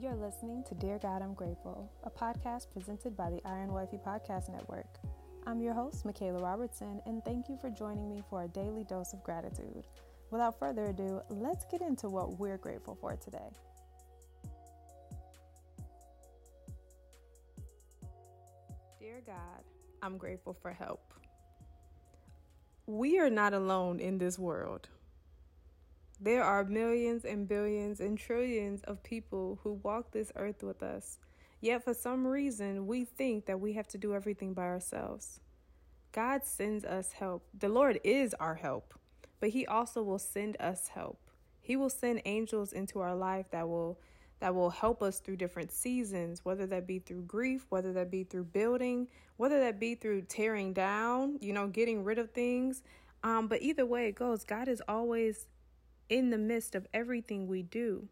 You're listening to Dear God, I'm Grateful, a podcast presented by the Iron Wifey Podcast Network. I'm your host, Michaela Robertson, and thank you for joining me for a daily dose of gratitude. Without further ado, let's get into what we're grateful for today. Dear God, I'm grateful for help. We are not alone in this world. There are millions and billions and trillions of people who walk this earth with us. Yet, for some reason, we think that we have to do everything by ourselves. God sends us help. The Lord is our help, but He also will send us help. He will send angels into our life that will that will help us through different seasons, whether that be through grief, whether that be through building, whether that be through tearing down, you know, getting rid of things. Um, but either way it goes, God is always in the midst of everything we do.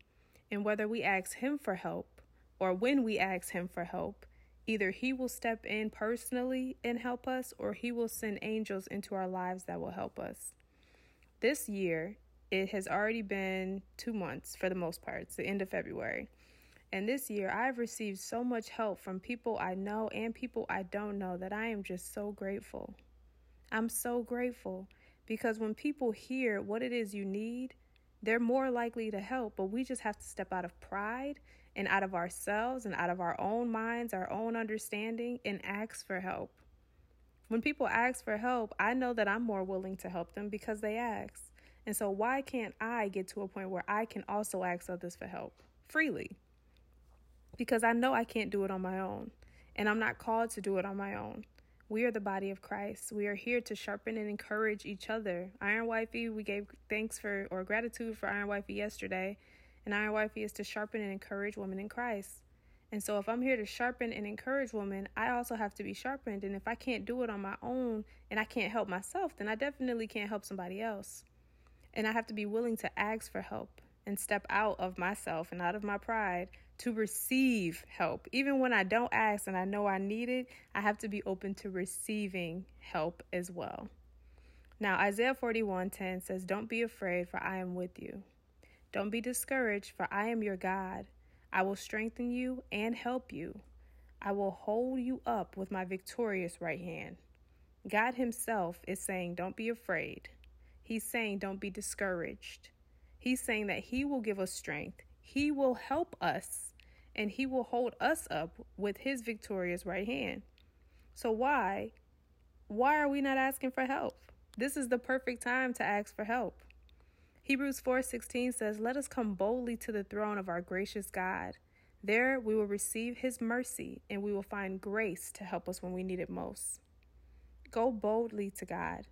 And whether we ask Him for help or when we ask Him for help, either He will step in personally and help us or He will send angels into our lives that will help us. This year, it has already been two months for the most part, it's the end of February. And this year, I've received so much help from people I know and people I don't know that I am just so grateful. I'm so grateful because when people hear what it is you need, they're more likely to help, but we just have to step out of pride and out of ourselves and out of our own minds, our own understanding, and ask for help. When people ask for help, I know that I'm more willing to help them because they ask. And so, why can't I get to a point where I can also ask others for help freely? Because I know I can't do it on my own, and I'm not called to do it on my own. We are the body of Christ. We are here to sharpen and encourage each other. Iron Wifey, we gave thanks for or gratitude for Iron Wifey yesterday, and Iron Wifey is to sharpen and encourage women in Christ. And so, if I'm here to sharpen and encourage women, I also have to be sharpened. And if I can't do it on my own and I can't help myself, then I definitely can't help somebody else. And I have to be willing to ask for help and step out of myself and out of my pride to receive help. Even when I don't ask and I know I need it, I have to be open to receiving help as well. Now, Isaiah 41:10 says, "Don't be afraid, for I am with you. Don't be discouraged, for I am your God. I will strengthen you and help you. I will hold you up with my victorious right hand." God himself is saying, "Don't be afraid." He's saying, don't be discouraged. He's saying that He will give us strength, He will help us, and He will hold us up with His victorious right hand. So, why? Why are we not asking for help? This is the perfect time to ask for help. Hebrews 4:16 says, "Let us come boldly to the throne of our gracious God. There we will receive his mercy and we will find grace to help us when we need it most." Go boldly to God.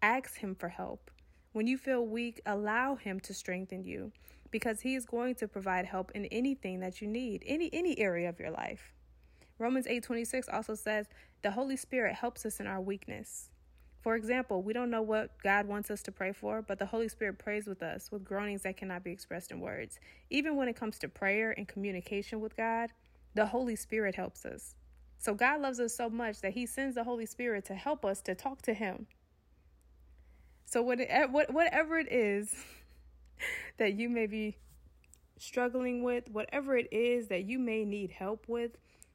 Ask him for help. When you feel weak, allow him to strengthen you because he is going to provide help in anything that you need, any any area of your life. Romans 8:26 also says, "The Holy Spirit helps us in our weakness." For example, we don't know what God wants us to pray for, but the Holy Spirit prays with us with groanings that cannot be expressed in words. Even when it comes to prayer and communication with God, the Holy Spirit helps us. So God loves us so much that he sends the Holy Spirit to help us to talk to him. So whatever it is that you may be struggling with, whatever it is that you may need help with,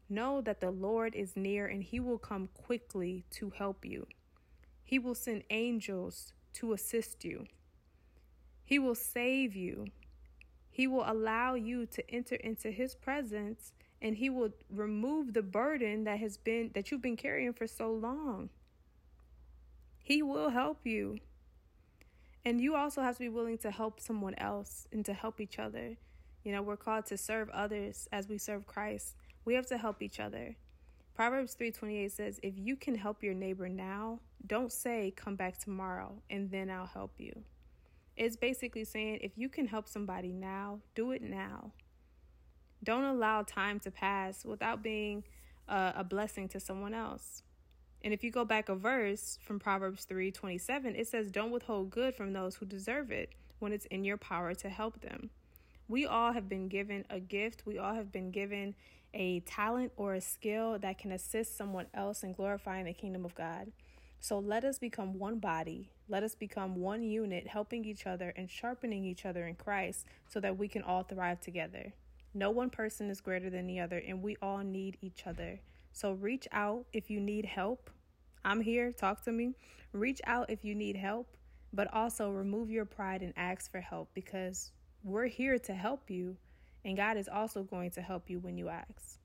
know that the Lord is near and he will come quickly to help you. He will send angels to assist you. He will save you. He will allow you to enter into his presence and he will remove the burden that has been that you've been carrying for so long. He will help you. And you also have to be willing to help someone else and to help each other. You know, we're called to serve others as we serve Christ. We have to help each other. Proverbs 3:28 says, "If you can help your neighbor now, don't say come back tomorrow and then I'll help you." It's basically saying if you can help somebody now, do it now. Don't allow time to pass without being a, a blessing to someone else. And if you go back a verse from Proverbs 3:27, it says, "Don't withhold good from those who deserve it when it's in your power to help them." We all have been given a gift. We all have been given a talent or a skill that can assist someone else in glorifying the kingdom of God. So let us become one body. Let us become one unit, helping each other and sharpening each other in Christ so that we can all thrive together. No one person is greater than the other, and we all need each other. So reach out if you need help. I'm here, talk to me. Reach out if you need help, but also remove your pride and ask for help because we're here to help you, and God is also going to help you when you ask.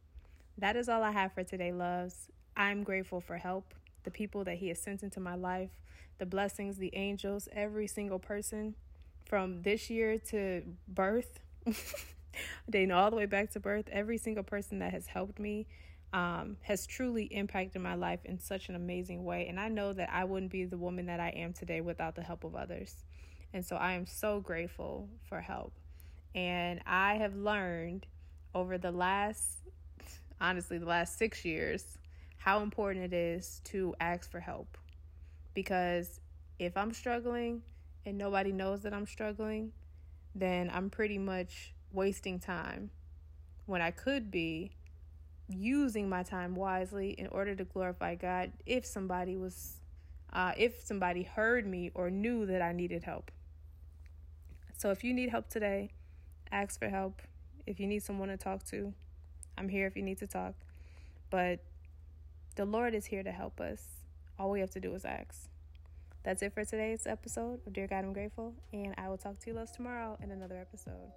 That is all I have for today, loves. I'm grateful for help, the people that He has sent into my life, the blessings, the angels, every single person from this year to birth, dating all the way back to birth, every single person that has helped me um, has truly impacted my life in such an amazing way. And I know that I wouldn't be the woman that I am today without the help of others. And so I am so grateful for help. And I have learned over the last, honestly, the last six years, how important it is to ask for help. Because if I'm struggling and nobody knows that I'm struggling, then I'm pretty much wasting time when I could be using my time wisely in order to glorify God if somebody was uh, if somebody heard me or knew that I needed help. So if you need help today, ask for help. If you need someone to talk to, I'm here if you need to talk. But the Lord is here to help us. All we have to do is ask. That's it for today's episode of Dear God, I'm Grateful, and I will talk to you loves tomorrow in another episode.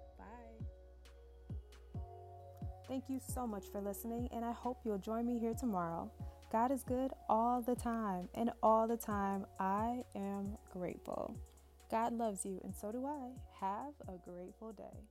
Thank you so much for listening, and I hope you'll join me here tomorrow. God is good all the time, and all the time I am grateful. God loves you, and so do I. Have a grateful day.